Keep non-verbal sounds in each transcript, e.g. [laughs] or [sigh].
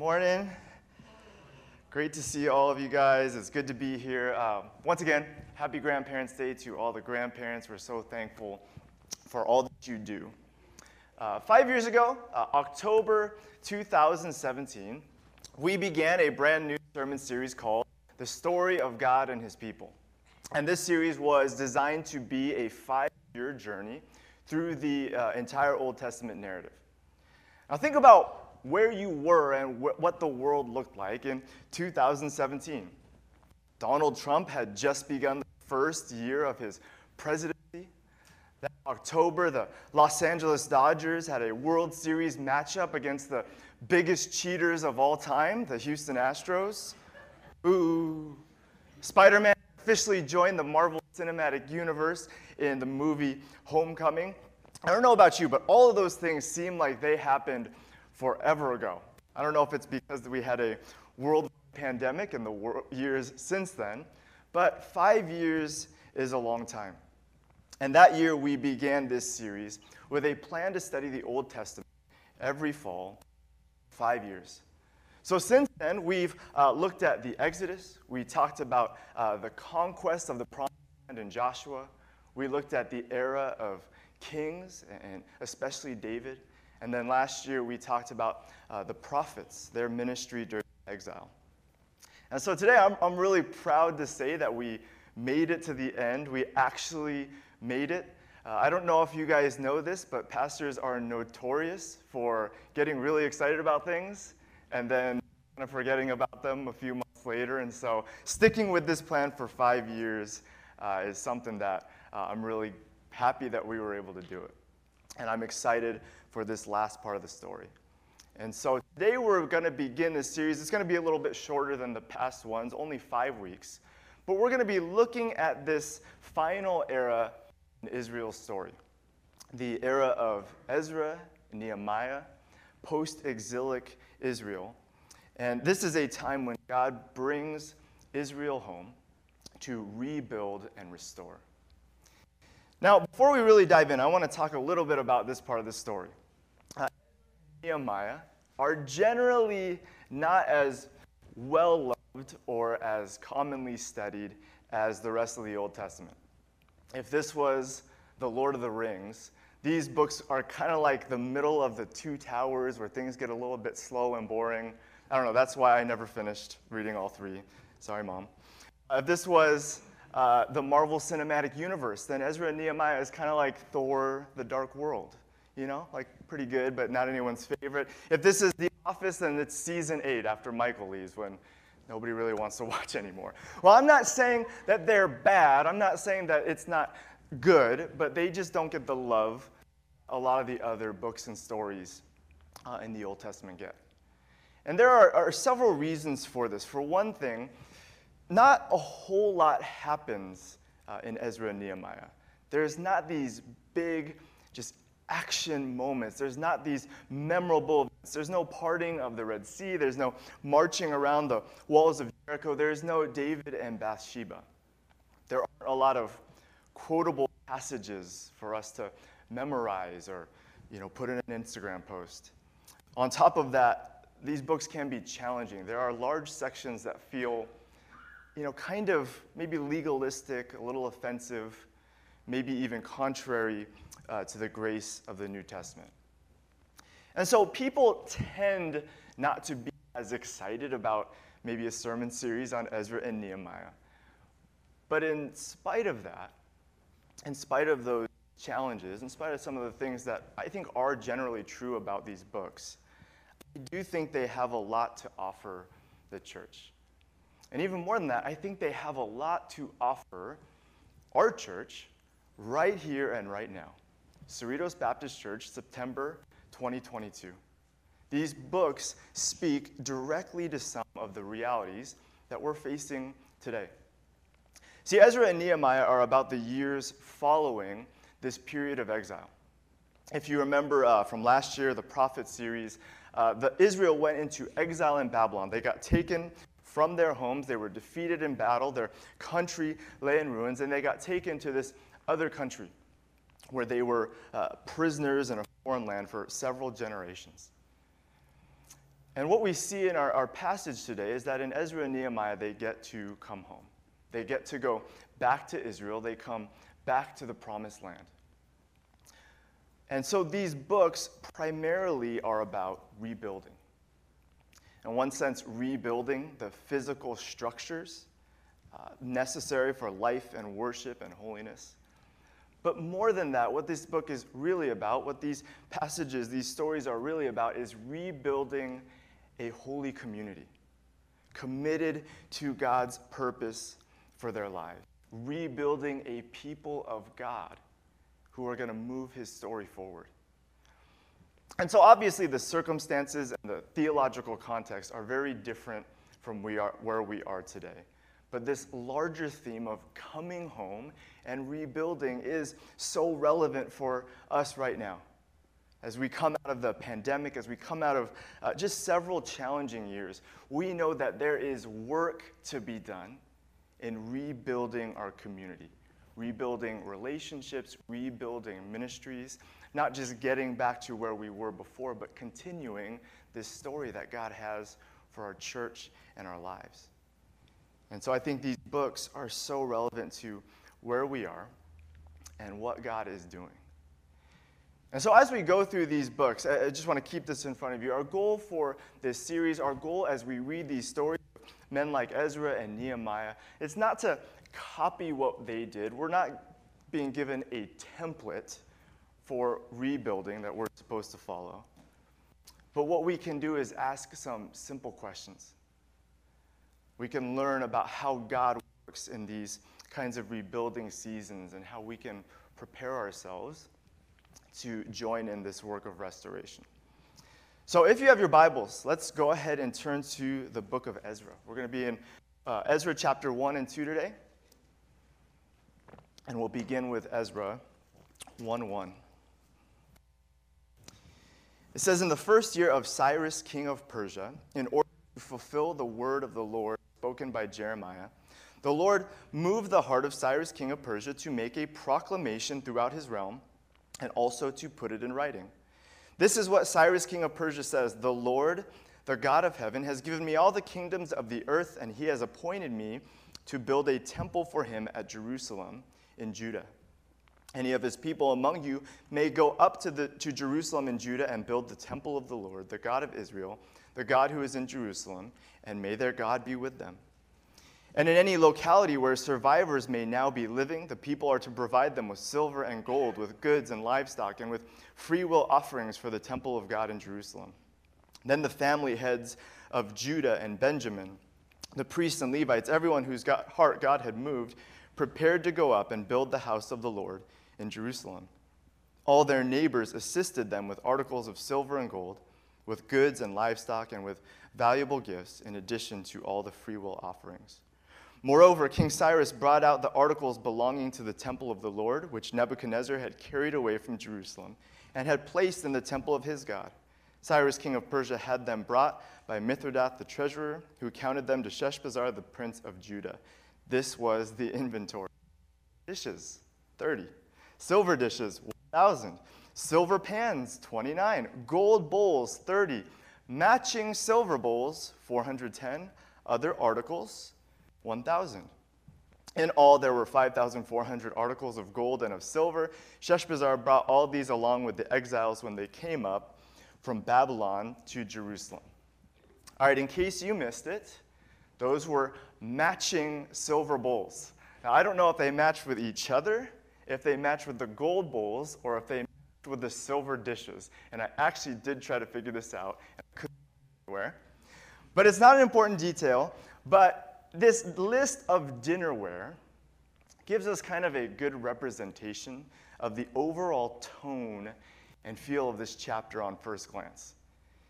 Morning. Great to see all of you guys. It's good to be here. Um, once again, happy Grandparents' Day to all the grandparents. We're so thankful for all that you do. Uh, five years ago, uh, October 2017, we began a brand new sermon series called The Story of God and His People. And this series was designed to be a five year journey through the uh, entire Old Testament narrative. Now, think about where you were and wh- what the world looked like in 2017. Donald Trump had just begun the first year of his presidency. That October, the Los Angeles Dodgers had a World Series matchup against the biggest cheaters of all time, the Houston Astros. Ooh. Spider Man officially joined the Marvel Cinematic Universe in the movie Homecoming. I don't know about you, but all of those things seem like they happened forever ago. I don't know if it's because we had a world pandemic in the wor- years since then, but five years is a long time. And that year, we began this series with a plan to study the Old Testament every fall, five years. So, since then, we've uh, looked at the Exodus, we talked about uh, the conquest of the promised land in Joshua, we looked at the era of kings, and especially David. And then last year, we talked about uh, the prophets, their ministry during exile. And so today, I'm, I'm really proud to say that we made it to the end. We actually made it. Uh, I don't know if you guys know this, but pastors are notorious for getting really excited about things and then kind of forgetting about them a few months later. And so, sticking with this plan for five years uh, is something that uh, I'm really happy that we were able to do it. And I'm excited for this last part of the story. And so today we're going to begin this series. It's going to be a little bit shorter than the past ones, only five weeks. But we're going to be looking at this final era in Israel's story the era of Ezra, Nehemiah, post exilic Israel. And this is a time when God brings Israel home to rebuild and restore. Now, before we really dive in, I want to talk a little bit about this part of the story. Uh, Nehemiah are generally not as well loved or as commonly studied as the rest of the Old Testament. If this was the Lord of the Rings, these books are kind of like the middle of the two towers where things get a little bit slow and boring. I don't know, that's why I never finished reading all three. Sorry, Mom. If this was uh, the Marvel Cinematic Universe, then Ezra and Nehemiah is kind of like Thor, the Dark World. You know, like pretty good, but not anyone's favorite. If this is The Office, then it's season eight after Michael leaves when nobody really wants to [laughs] watch anymore. Well, I'm not saying that they're bad. I'm not saying that it's not good, but they just don't get the love a lot of the other books and stories uh, in the Old Testament get. And there are, are several reasons for this. For one thing, not a whole lot happens uh, in Ezra and Nehemiah. There's not these big, just action moments. There's not these memorable events. There's no parting of the Red Sea. There's no marching around the walls of Jericho. There's no David and Bathsheba. There aren't a lot of quotable passages for us to memorize or you know, put in an Instagram post. On top of that, these books can be challenging. There are large sections that feel you know, kind of maybe legalistic, a little offensive, maybe even contrary uh, to the grace of the New Testament. And so people tend not to be as excited about maybe a sermon series on Ezra and Nehemiah. But in spite of that, in spite of those challenges, in spite of some of the things that I think are generally true about these books, I do think they have a lot to offer the church. And even more than that, I think they have a lot to offer our church right here and right now. Cerritos Baptist Church, September 2022. These books speak directly to some of the realities that we're facing today. See, Ezra and Nehemiah are about the years following this period of exile. If you remember uh, from last year, the prophet series, uh, the Israel went into exile in Babylon. They got taken from their homes, they were defeated in battle, their country lay in ruins, and they got taken to this other country where they were uh, prisoners in a foreign land for several generations. And what we see in our, our passage today is that in Ezra and Nehemiah, they get to come home. They get to go back to Israel. They come back to the promised land. And so these books primarily are about rebuilding. In one sense, rebuilding the physical structures uh, necessary for life and worship and holiness. But more than that, what this book is really about, what these passages, these stories are really about, is rebuilding a holy community committed to God's purpose for their lives, rebuilding a people of God who are going to move his story forward. And so, obviously, the circumstances and the theological context are very different from we are, where we are today. But this larger theme of coming home and rebuilding is so relevant for us right now. As we come out of the pandemic, as we come out of uh, just several challenging years, we know that there is work to be done in rebuilding our community, rebuilding relationships, rebuilding ministries, not just getting back to where we were before, but continuing this story that God has for our church and our lives. And so I think these books are so relevant to where we are and what God is doing. And so, as we go through these books, I just want to keep this in front of you. Our goal for this series, our goal as we read these stories of men like Ezra and Nehemiah, it's not to copy what they did. We're not being given a template for rebuilding that we're supposed to follow. But what we can do is ask some simple questions. We can learn about how God works in these kinds of rebuilding seasons and how we can prepare ourselves to join in this work of restoration. So, if you have your Bibles, let's go ahead and turn to the book of Ezra. We're going to be in uh, Ezra chapter 1 and 2 today. And we'll begin with Ezra 1 1. It says, In the first year of Cyrus, king of Persia, in order to fulfill the word of the Lord spoken by Jeremiah, the Lord moved the heart of Cyrus, king of Persia, to make a proclamation throughout his realm and also to put it in writing. This is what Cyrus, king of Persia, says The Lord, the God of heaven, has given me all the kingdoms of the earth, and he has appointed me to build a temple for him at Jerusalem in Judah. Any of his people among you may go up to, the, to Jerusalem in Judah and build the temple of the Lord, the God of Israel, the God who is in Jerusalem, and may their God be with them. And in any locality where survivors may now be living, the people are to provide them with silver and gold, with goods and livestock, and with free will offerings for the temple of God in Jerusalem. Then the family heads of Judah and Benjamin, the priests and Levites, everyone whose heart God had moved, prepared to go up and build the house of the Lord in Jerusalem. All their neighbors assisted them with articles of silver and gold, with goods and livestock, and with valuable gifts, in addition to all the freewill offerings. Moreover, King Cyrus brought out the articles belonging to the temple of the Lord, which Nebuchadnezzar had carried away from Jerusalem and had placed in the temple of his God. Cyrus, king of Persia, had them brought by Mithredath the treasurer, who counted them to Sheshbazzar, the prince of Judah. This was the inventory. Dishes, 30. Silver dishes, 1,000. Silver pans, 29. Gold bowls, 30. Matching silver bowls, 410. Other articles, 1,000. In all, there were 5,400 articles of gold and of silver. Sheshbazzar brought all these along with the exiles when they came up from Babylon to Jerusalem. All right, in case you missed it, those were matching silver bowls. Now, I don't know if they matched with each other, if they matched with the gold bowls, or if they matched with the silver dishes. And I actually did try to figure this out. But it's not an important detail. But this list of dinnerware gives us kind of a good representation of the overall tone and feel of this chapter on first glance.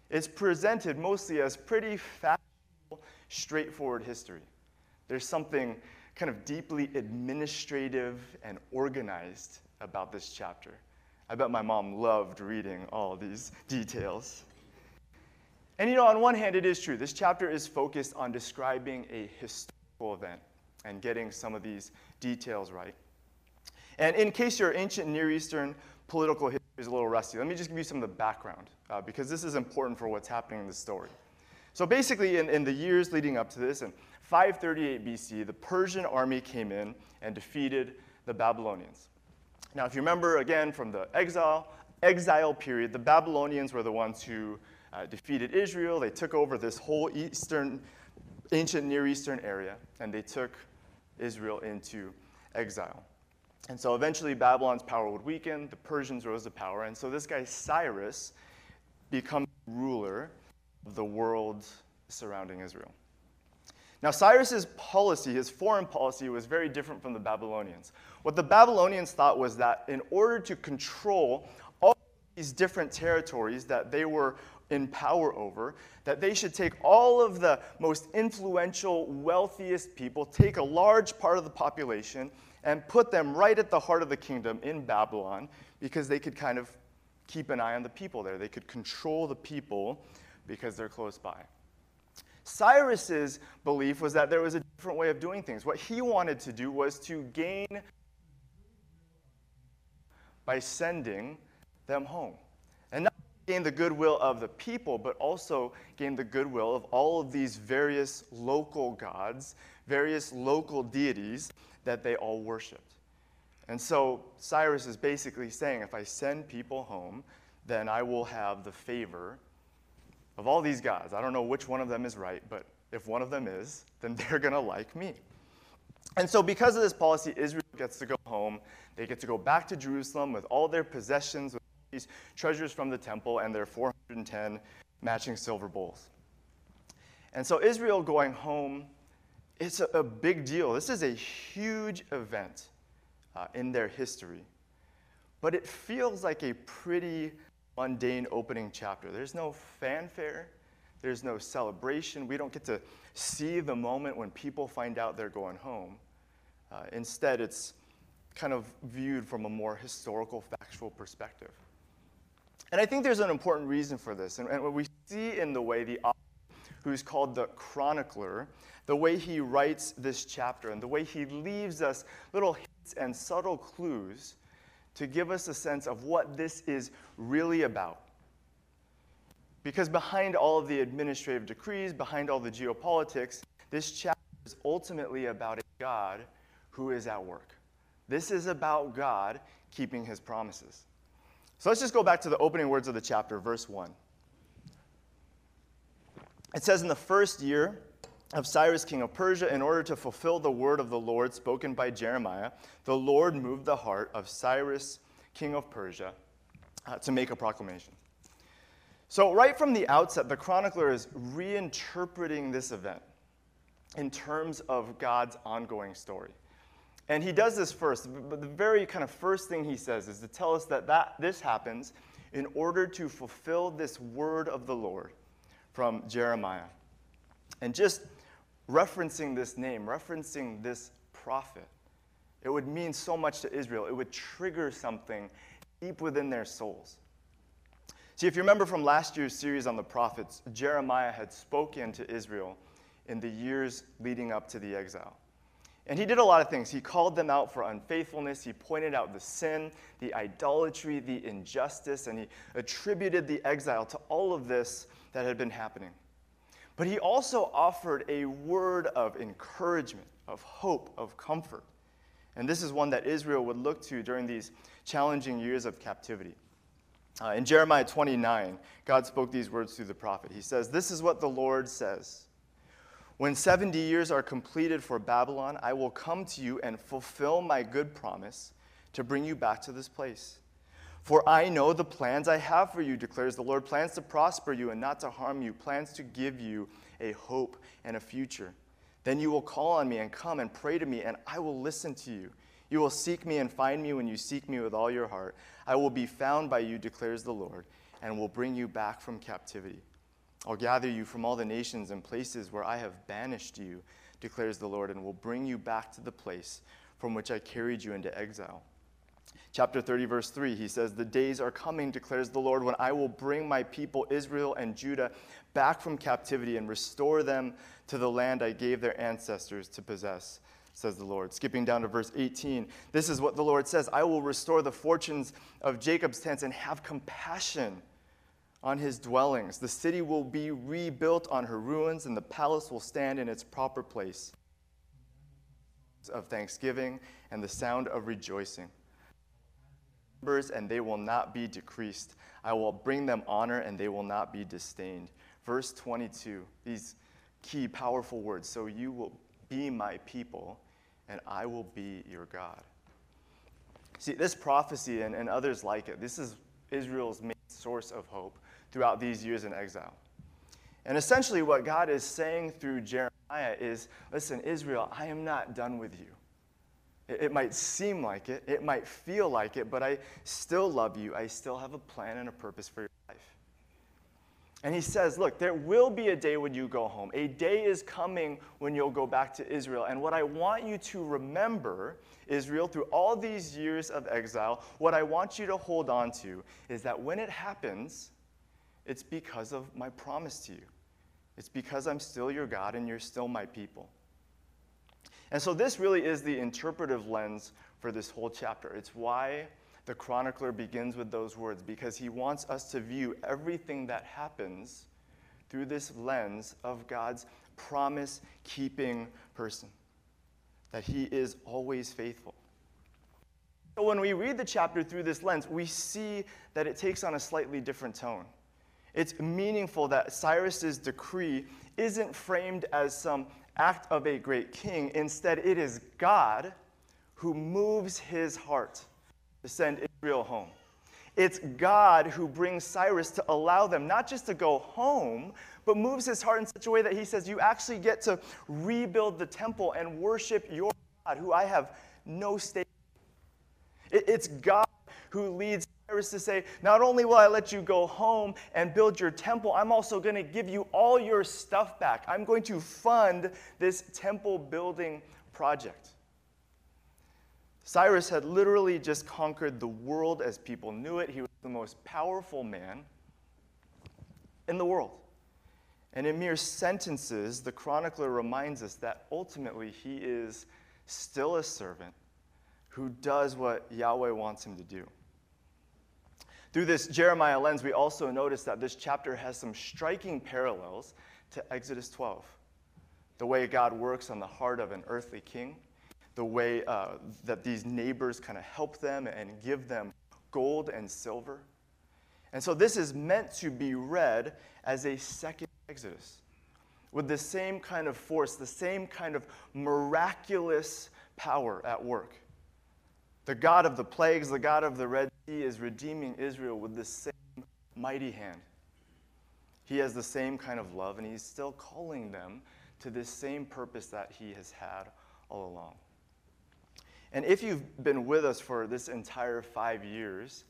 It's presented mostly as pretty factual, straightforward history. There's something kind of deeply administrative and organized about this chapter. I bet my mom loved reading all these details. And you know, on one hand, it is true. This chapter is focused on describing a historical event and getting some of these details right. And in case your ancient Near Eastern political history is a little rusty, let me just give you some of the background uh, because this is important for what's happening in the story. So basically, in, in the years leading up to this, in 538 BC, the Persian army came in and defeated the Babylonians. Now, if you remember again from the exile, exile period, the Babylonians were the ones who uh, defeated Israel. They took over this whole eastern, ancient Near Eastern area, and they took Israel into exile. And so eventually Babylon's power would weaken, the Persians rose to power, and so this guy Cyrus becomes ruler of the world surrounding Israel. Now, Cyrus's policy, his foreign policy, was very different from the Babylonians. What the Babylonians thought was that in order to control all these different territories that they were in power over, that they should take all of the most influential, wealthiest people, take a large part of the population, and put them right at the heart of the kingdom in Babylon because they could kind of keep an eye on the people there. They could control the people because they're close by. Cyrus's belief was that there was a different way of doing things. What he wanted to do was to gain by sending them home. And not gain the goodwill of the people, but also gain the goodwill of all of these various local gods, various local deities that they all worshiped. And so Cyrus is basically saying if I send people home, then I will have the favor of all these gods. I don't know which one of them is right, but if one of them is, then [laughs] they're going to like me. And so, because of this policy, Israel gets to go home. They get to go back to Jerusalem with all their possessions, with these treasures from the temple, and their 410 matching silver bowls. And so, Israel going home it's a, a big deal. This is a huge event uh, in their history. But it feels like a pretty mundane opening chapter. There's no fanfare, there's no celebration. We don't get to see the moment when people find out they're going home. Uh, instead, it's kind of viewed from a more historical, factual perspective. And I think there's an important reason for this. And, and what we see in the way the author, who's called the chronicler, the way he writes this chapter and the way he leaves us little hints and subtle clues to give us a sense of what this is really about. Because behind all of the administrative decrees, behind all the geopolitics, this chapter is ultimately about a God who is at work. This is about God keeping his promises. So let's just go back to the opening words of the chapter, verse 1. It says, In the first year, of Cyrus, king of Persia, in order to fulfill the word of the Lord spoken by Jeremiah, the Lord moved the heart of Cyrus, king of Persia, uh, to make a proclamation. So, right from the outset, the chronicler is reinterpreting this event in terms of God's ongoing story. And he does this first, but the very kind of first thing he says is to tell us that, that this happens in order to fulfill this word of the Lord from Jeremiah. And just referencing this name, referencing this prophet, it would mean so much to Israel. It would trigger something deep within their souls. See, if you remember from last year's series on the prophets, Jeremiah had spoken to Israel in the years leading up to the exile. And he did a lot of things. He called them out for unfaithfulness. He pointed out the sin, the idolatry, the injustice, and he attributed the exile to all of this that had been happening. But he also offered a word of encouragement, of hope, of comfort. And this is one that Israel would look to during these challenging years of captivity. Uh, in Jeremiah 29, God spoke these words through the prophet. He says, This is what the Lord says When 70 years are completed for Babylon, I will come to you and fulfill my good promise to bring you back to this place. For I know the plans I have for you, declares the Lord plans to prosper you and not to harm you, plans to give you a hope and a future. Then you will call on me and come and pray to me, and I will listen to you. You will seek me and find me when you seek me with all your heart. I will be found by you, declares the Lord, and will bring you back from captivity. I'll gather you from all the nations and places where I have banished you, declares the Lord, and will bring you back to the place from which I carried you into exile. Chapter 30, verse 3, he says, The days are coming, declares the Lord, when I will bring my people Israel and Judah back from captivity and restore them to the land I gave their ancestors to possess, says the Lord. Skipping down to verse 18, this is what the Lord says I will restore the fortunes of Jacob's tents and have compassion on his dwellings. The city will be rebuilt on her ruins, and the palace will stand in its proper place of thanksgiving and the sound of rejoicing. And they will not be decreased. I will bring them honor, and they will not be disdained. Verse 22, these key, powerful words. So you will be my people, and I will be your God. See, this prophecy and, and others like it, this is Israel's main source of hope throughout these years in exile. And essentially, what God is saying through Jeremiah is listen, Israel, I am not done with you. It, might seem like it, it might feel like it, but I still love you. I still have a plan and a purpose for your life. And he says, Look, there will be a day when you go home. A day is coming when you'll go back to Israel. And what I want you to remember, Israel, through all these years of exile, what I want you to hold on to is that when it happens, it's because of my promise to you. It's because I'm still your God and you're still my people. And so, this really is the interpretive lens for this whole chapter. It's why the chronicler begins with those words, because he wants us to view everything that happens through this lens of God's promise keeping person, that he is always faithful. So, when we read the chapter through this lens, we see that it takes on a slightly different tone. It's meaningful that Cyrus's decree isn't framed as some act of a great king. Instead, it is God who moves his heart to send Israel home. It's God who brings Cyrus to allow them not just to go home, but moves his heart in such a way that he says, You actually get to rebuild the temple and worship your God, who I have no stake. It's God who leads Cyrus to say, Not only will I let you go home and build your temple, I'm also going to give you all your stuff back. I'm going to fund this temple building project. Cyrus had literally just conquered the world as people knew it. He was the most powerful man in the world. And in mere sentences, the chronicler reminds us that ultimately he is still a servant who does what Yahweh wants him to do. Through this Jeremiah lens, we also notice that this chapter has some striking parallels to Exodus 12. The way God works on the heart of an earthly king, the way uh, that these neighbors kind of help them and give them gold and silver. And so this is meant to be read as a second Exodus with the same kind of force, the same kind of miraculous power at work. The God of the plagues, the God of the Red Sea, is redeeming Israel with the same mighty hand. He has the same kind of love, and he's still calling them to this same purpose that he has had all along. And if you've been with us for this entire five years,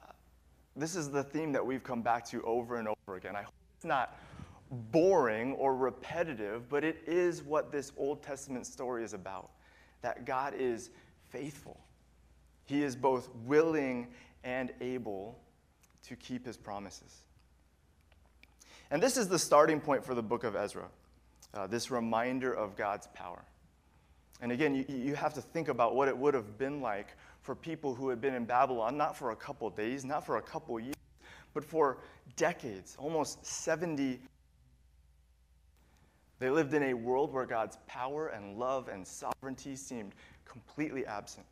uh, this is the theme that we've come back to over and over again. I hope it's not boring or repetitive, but it is what this Old Testament story is about that God is faithful. He is both willing and able to keep his promises. And this is the starting point for the book of Ezra, uh, this reminder of God's power. And again, you, you have to think about what it would have been like for people who had been in Babylon, not for a couple days, not for a couple years, but for decades, almost 70. They lived in a world where God's power and love and sovereignty seemed completely absent.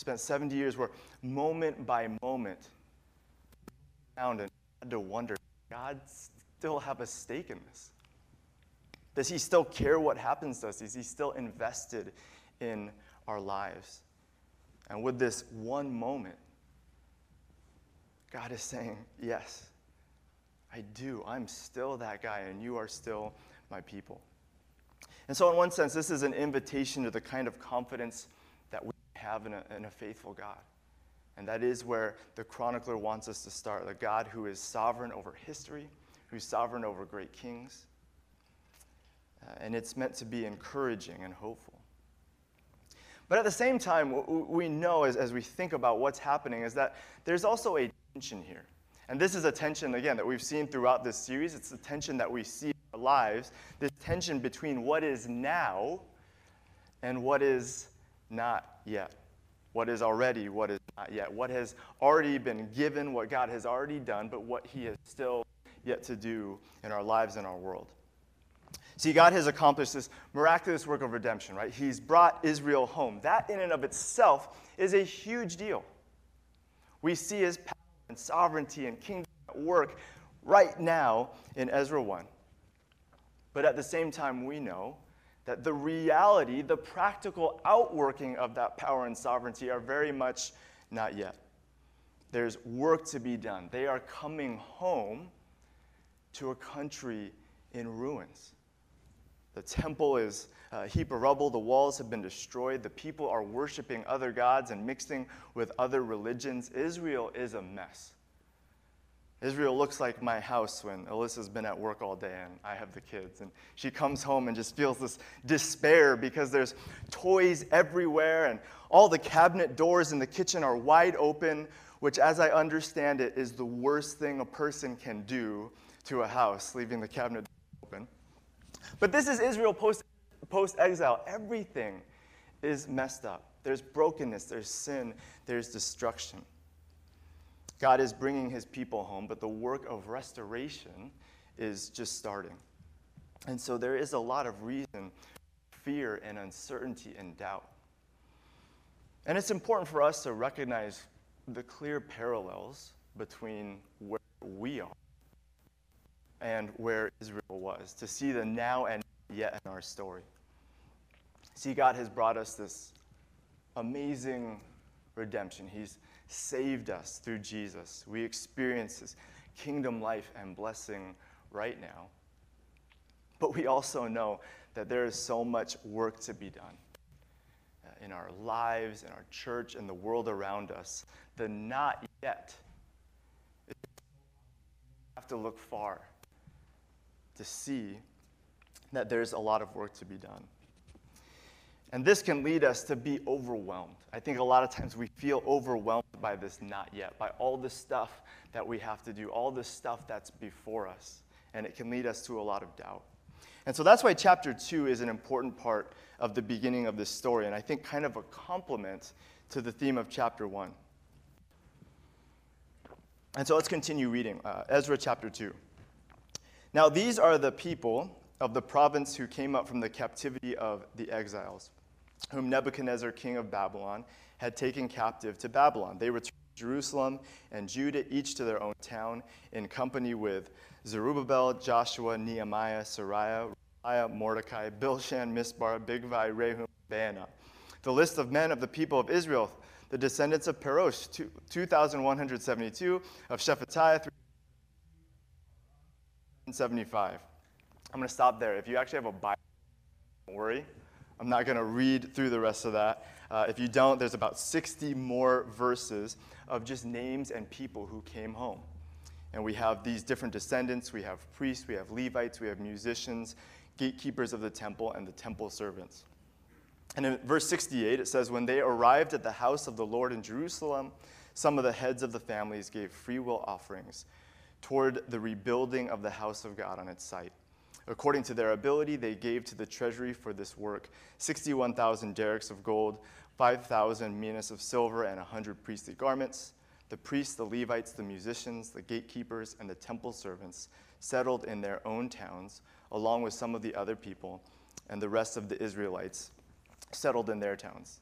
Spent 70 years where moment by moment, found and had to wonder, God still have a stake in this? Does he still care what happens to us? Is he still invested in our lives? And with this one moment, God is saying, Yes, I do. I'm still that guy, and you are still my people. And so, in one sense, this is an invitation to the kind of confidence have in a, in a faithful God. And that is where the chronicler wants us to start the God who is sovereign over history, who's sovereign over great kings, uh, and it's meant to be encouraging and hopeful. But at the same time, what we know as, as we think about what's happening is that there's also a tension here. And this is a tension, again, that we've seen throughout this series. It's the tension that we see in our lives, this tension between what is now and what is not yet. what is already, what is not yet, what has already been given, what God has already done, but what He has still yet to do in our lives and our world. See, God has accomplished this miraculous work of redemption, right? He's brought Israel home. That, in and of itself, is a huge deal. We see His power and sovereignty and kingdom at work right now in Ezra 1. But at the same time, we know that the reality, the practical outworking of that power and sovereignty are very much not yet. There's work to be done. They are coming home to a country in ruins. The temple is a heap of rubble. The walls have been destroyed. The people are worshiping other gods and mixing with other religions. Israel is a mess. Israel looks like my house when Alyssa's been at work all day and I have the kids. And she comes home and just feels this despair because there's toys everywhere and all the cabinet doors in the kitchen are wide open, which, as I understand it, is the worst thing a person can do to a house, leaving the cabinet open. But this is Israel post, exile. Everything is messed up. There's brokenness, there's sin, there's destruction. God is bringing his people home, but the work of restoration is just starting. And so there is a lot of reason, fear and uncertainty and doubt. And it's important for us to recognize the clear parallels between where we are and where Israel was, to see the now and yet in our story. See, God has brought us this amazing redemption. He's saved us through Jesus. We experience his kingdom life and blessing right now. But we also know that there is so much work to be done uh, in our lives, in our church, in the world around us. The not yet. We have to look far to see that there's a lot of work to be done. And this can lead us to be overwhelmed. I think a lot of times we feel overwhelmed by this not yet, by all the stuff that we have to do, all the stuff that's before us. And it can lead us to a lot of doubt. And so that's why chapter two is an important part of the beginning of this story, and I think kind of a complement to the theme of chapter one. And so let's continue reading uh, Ezra chapter 2. Now, these are the people of the province who came up from the captivity of the exiles whom Nebuchadnezzar, king of Babylon, had taken captive to Babylon. They returned to Jerusalem and Judah, each to their own town, in company with Zerubbabel, Joshua, Nehemiah, Seraiah, Mordecai, Bilshan, Mispar, Bigvai, Rehum, Baanah. The list of men of the people of Israel, the descendants of Parosh, 2,172, of Shephatiah, 375. I'm going to stop there. If you actually have a Bible, don't worry. I'm not going to read through the rest of that. Uh, if you don't, there's about 60 more verses of just names and people who came home. And we have these different descendants. We have priests, we have Levites, we have musicians, gatekeepers of the temple, and the temple servants. And in verse 68, it says, When they arrived at the house of the Lord in Jerusalem, some of the heads of the families gave free will offerings toward the rebuilding of the house of God on its site. According to their ability, they gave to the treasury for this work 61,000 darics of gold, 5,000 minas of silver, and 100 priestly garments. The priests, the Levites, the musicians, the gatekeepers, and the temple servants settled in their own towns, along with some of the other people, and the rest of the Israelites settled in their towns.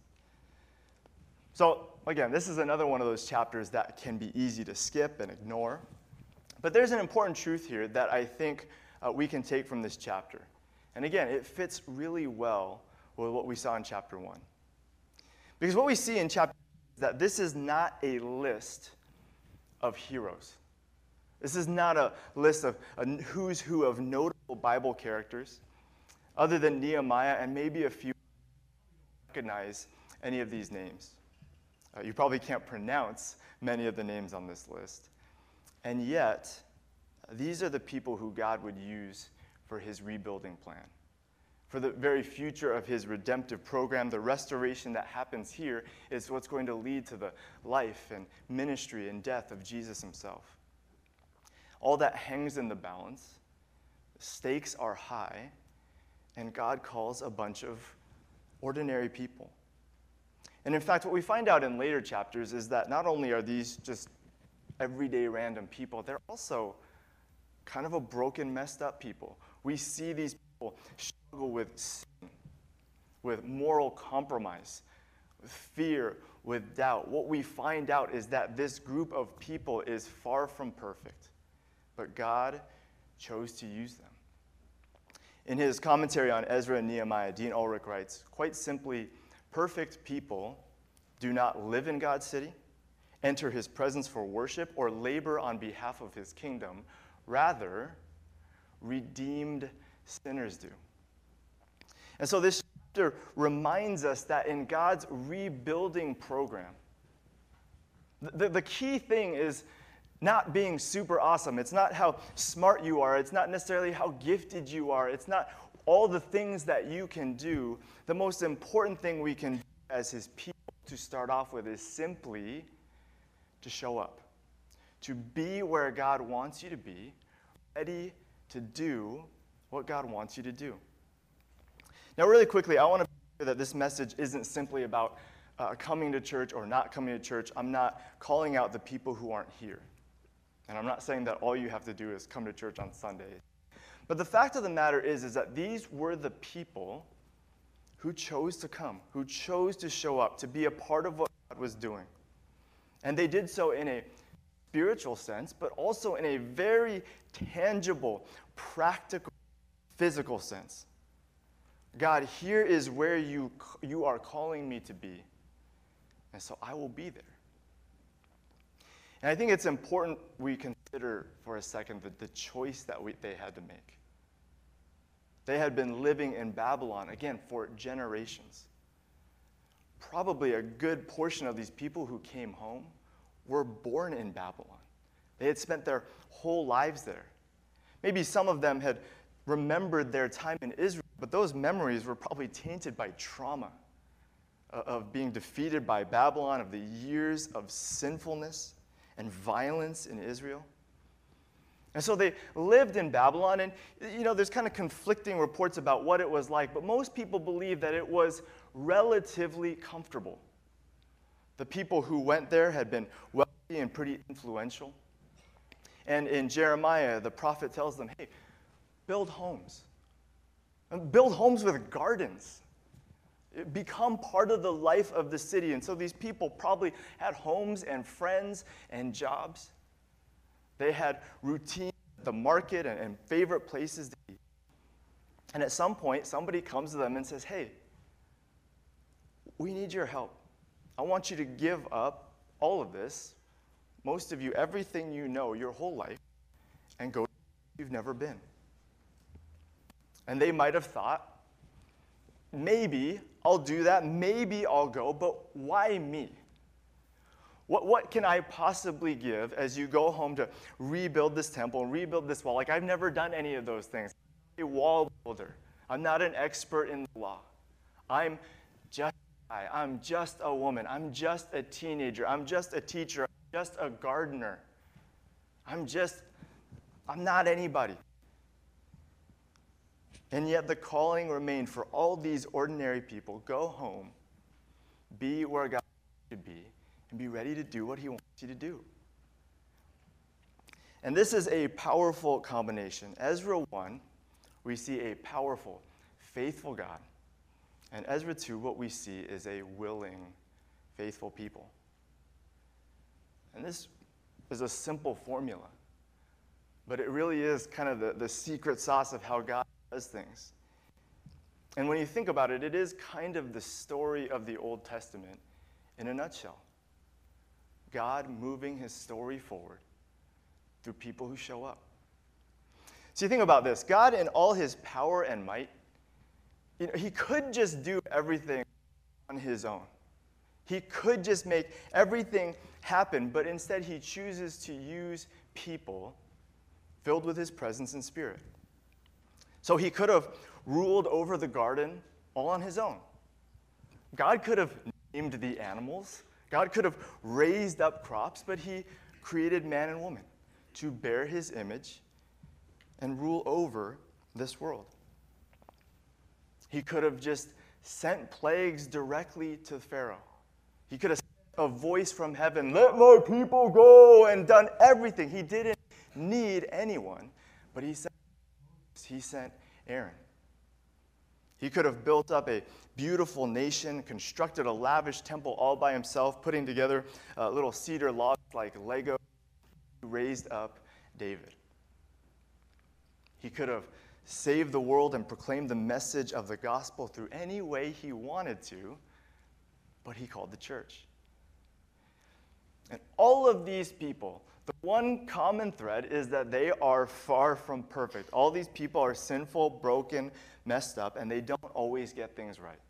So, again, this is another one of those chapters that can be easy to skip and ignore. But there's an important truth here that I think uh, we can take from this chapter. And again, it fits really well with what we saw in chapter 1. Because what we see in chapter is that this is not a list of heroes. This is not a list of a who's who of notable Bible characters, other than Nehemiah and maybe a few recognize any of these names. Uh, you probably can't pronounce many of the names on this list. And yet, these are the people who God would use for his rebuilding plan. For the very future of his redemptive program, the restoration that happens here is what's going to lead to the life and ministry and death of Jesus himself. All that hangs in the balance, stakes are high, and God calls a bunch of ordinary people. And in fact, what we find out in later chapters is that not only are these just everyday random people, they're also kind of a broken, messed up people. We see these people struggle with sin, with moral compromise, with fear, with doubt. What we find out is that this group of people is far from perfect, but God chose to use them. In his commentary on Ezra and Nehemiah, Dean Ulrich writes quite simply, perfect people do not live in God's city, enter his presence for worship, or labor on behalf of his kingdom. Rather, redeemed sinners do. And so this chapter reminds us that in God's rebuilding program, the, the key thing is not being super awesome. It's not how smart you are. It's not necessarily how gifted you are. It's not all the things that you can do. The most important thing we can do as His people to start off with is simply to show up, to be where God wants you to be, ready to do what God wants you to do. Now, really quickly, I want to be clear that this message isn't simply about uh, coming to church or not coming to church. I'm not calling out the people who aren't here. And I'm not saying that all you have to do is come to church on Sundays. But the fact of the matter is, is that these were the people who chose to come, who chose to show up, to be a part of what God was doing. And they did so in a spiritual sense, but also in a very tangible, practical, physical sense. God, here is where you, you are calling me to be. And so I will be there. And I think it's important we consider for a second the, the choice that we, they had to make. They had been living in Babylon, again, for generations. Probably a good portion of these people who came home were born in Babylon. They had spent their whole lives there. Maybe some of them had remembered their time in Israel, but those memories were probably tainted by trauma uh, of being defeated by Babylon, of the years of sinfulness and violence in Israel. And so they lived in Babylon, and you know, there's kind of conflicting reports about what it was like, but most people believe that it was relatively comfortable. The people who went there had been wealthy and pretty influential. And in Jeremiah, the prophet tells them, hey, build homes. Build homes with gardens become part of the life of the city. And so these people probably had homes and friends and jobs. They had routine at the market and, and favorite places to eat. And at some point, somebody comes to them and says, Hey, we need your help. I want you to give up all of this, most of you, everything you know, your whole life, and go where you've never been. And they might have thought, maybe I'll do that, maybe I'll go, but why me? What, what can I possibly give as you go home to rebuild this temple and rebuild this wall? Like, I've never done any of those things. I'm a wall builder. I'm not an expert in the law. I'm I'm just a woman. I'm just a teenager. I'm just a teacher. I'm just a gardener. I'm just, I'm not anybody. And yet the calling remained for all these ordinary people go home, be where God should be, and be ready to do what He wants you to do. And this is a powerful combination. Ezra 1, we see a powerful, faithful God. And Ezra 2, what we see is a willing, faithful people. And this is a simple formula, but it really is kind of the, the secret sauce of how God does things. And when you think about it, it is kind of the story of the Old Testament in a nutshell. God moving his story forward through people who show up. So you think about this God, in all his power and might, you know, he could just do everything on his own. He could just make everything happen, but instead he chooses to use people filled with his presence and spirit. So he could have ruled over the garden all on his own. God could have named the animals, God could have raised up crops, but he created man and woman to bear his image and rule over this world. He could have just sent plagues directly to Pharaoh, He could have a voice from heaven, let my people go, and done everything. He didn't need anyone, but he sent, he sent Aaron. He could have built up a beautiful nation, constructed a lavish temple all by himself, putting together uh, little cedar logs like Lego, raised up David. He could have saved the world and proclaim the message of the gospel through any way he wanted to, but he called the church. And all of these people, the one common thread is that they are far from perfect. All these people are sinful, broken, messed up, and they don't always get things right.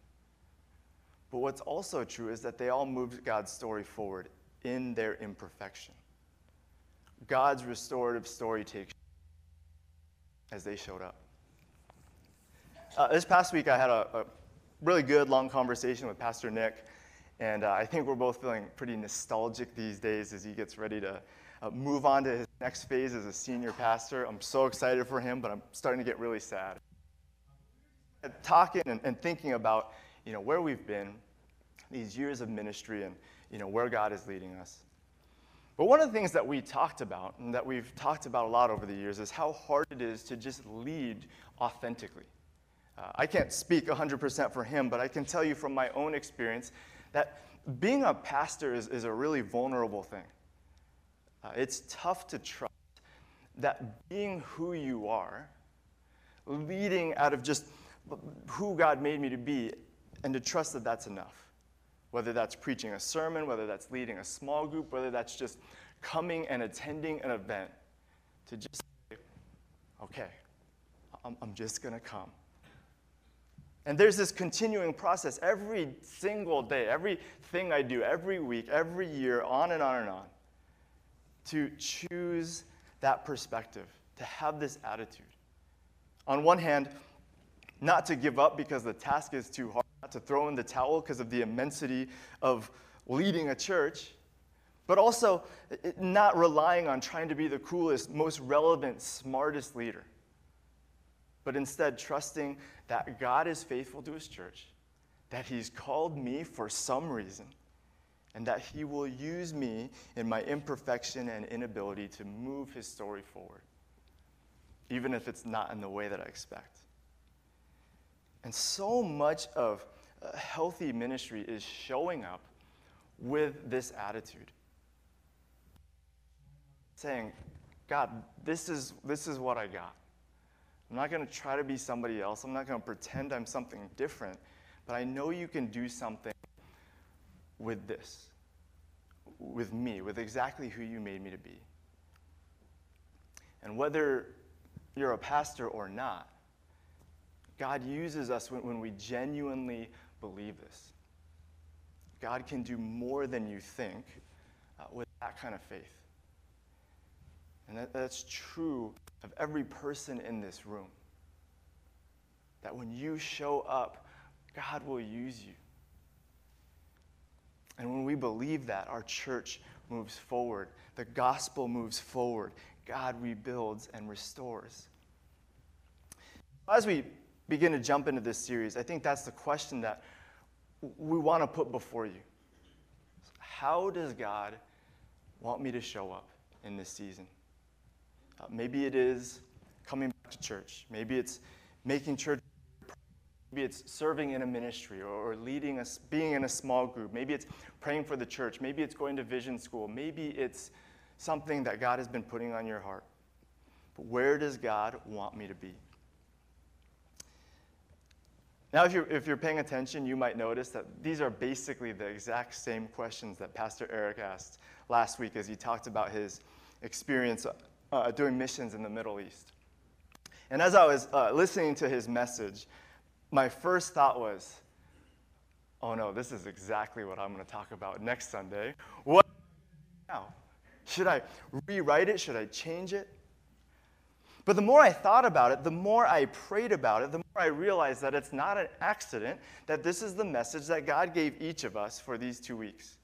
But what's also true is that they all moved God's story forward in their imperfection. God's restorative story takes as they showed up. Uh, this past week, I had a, a, really good long conversation with Pastor Nick, and uh, I think we're both feeling pretty nostalgic these days as he gets ready to uh, move on to his next phase as a senior pastor. I'm so excited for him, but I'm starting to get really sad. Talking and, and thinking about you know, where we've been, these years of ministry, and you know, where God is leading us. But one of the things that we talked about, and that we've talked about a lot over the years, is how hard it is to just lead authentically. Uh, I can't speak 100% for him, but I can tell you from my own experience that being a pastor is, is a really vulnerable thing. Uh, it's tough to trust that being who you are, leading out of just who God made me to be, and to trust that that's enough. Whether that's preaching a sermon, whether that's leading a small group, whether that's just coming and attending an event, to just say, okay, I'm, I'm just going to come. And there's this continuing process every single day, everything I do, every week, every year, on and on and on, to choose that perspective, to have this attitude. On one hand, not to give up because the task is too hard, not to throw in the towel because of the immensity of leading a church, but also not relying on trying to be the coolest, most relevant, smartest leader, but instead trusting that God is faithful to his church, that he's called me for some reason, and that he will use me in my imperfection and inability to move his story forward, even if it's not in the way that I expect. And so much of uh, healthy ministry is showing up with this attitude. Saying, God, this is, this is what I got. I'm not going to try to be somebody else. I'm not going to pretend I'm something different. But I know you can do something with this, with me, with exactly who you made me to be. And whether you're a pastor or not, God uses us when, when we genuinely believe this. God can do more than you think uh, with that kind of faith. And that, that's true of every person in this room. That when you show up, God will use you. And when we believe that, our church moves forward, the gospel moves forward, God rebuilds and restores. As we begin to jump into this series, I think that's the question that we want to put before you. How does God want me to show up in this season? Uh, maybe it is coming back to church. Maybe it's making church. Maybe it's serving in a ministry or, or leading us, being in a small group. Maybe it's praying for the church. Maybe it's going to vision school. Maybe it's something that God has been putting on your heart. But where does God want me to be? Now, if you're, if you're paying attention, you might notice that these are basically the exact same questions that Pastor Eric asked last week as he talked about his experience uh, doing missions in the Middle East. And as I was uh, listening to his message, my first thought was, oh no, this is exactly what I'm going to talk about next Sunday. What now? Should I rewrite it? Should I change it? But the more I thought about it, the more I prayed about it, the more I realized that it's not an accident that this is the message that God gave each of us for these two weeks.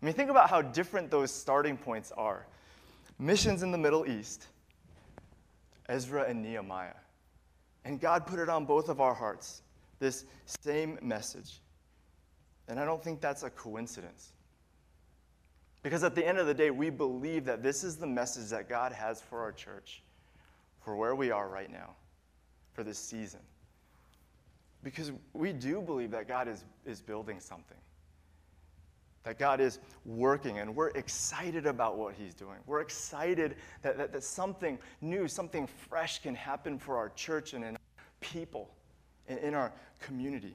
I mean, think about how different those starting points are missions in the Middle East, Ezra and Nehemiah. And God put it on both of our hearts, this same message. And I don't think that's a coincidence. Because at the end of the day, we believe that this is the message that God has for our church, for where we are right now, for this season. Because we do believe that God is, is building something, that God is working, and we're excited about what He's doing. We're excited that, that, that something new, something fresh can happen for our church and in our people, and in our community.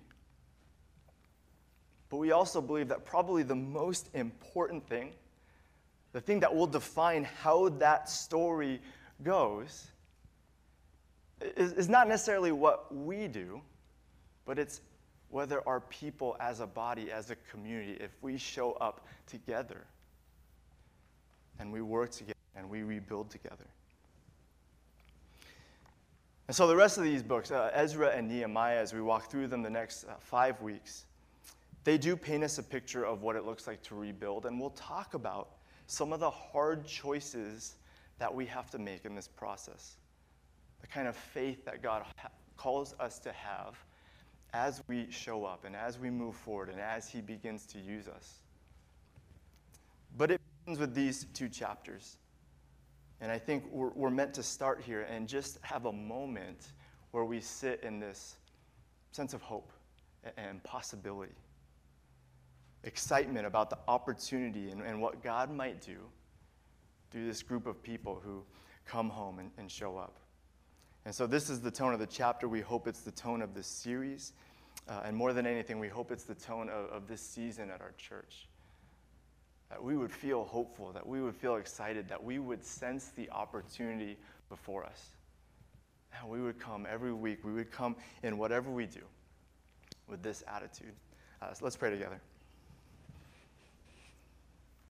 But we also believe that probably the most important thing, the thing that will define how that story goes, is, is not necessarily what we do, but it's whether our people as a body, as a community, if we show up together and we work together and we rebuild together. And so the rest of these books, uh, Ezra and Nehemiah, as we walk through them the next uh, five weeks, they do paint us a picture of what it looks like to rebuild, and we'll talk about some of the hard choices that we have to make in this process. The kind of faith that God ha- calls us to have as we show up and as we move forward and as He begins to use us. But it begins with these two chapters. And I think we're, we're meant to start here and just have a moment where we sit in this sense of hope and possibility excitement about the opportunity and, and what God might do through this group of people who come home and, and show up. And so, this is the tone of the chapter. We hope it's the tone of this series. Uh, and more than anything, we hope it's the tone of, of this season at our church. That we would feel hopeful, that we would feel excited, that we would sense the opportunity before us. And we would come every week, we would come in whatever we do with this attitude. Uh, so let's pray together.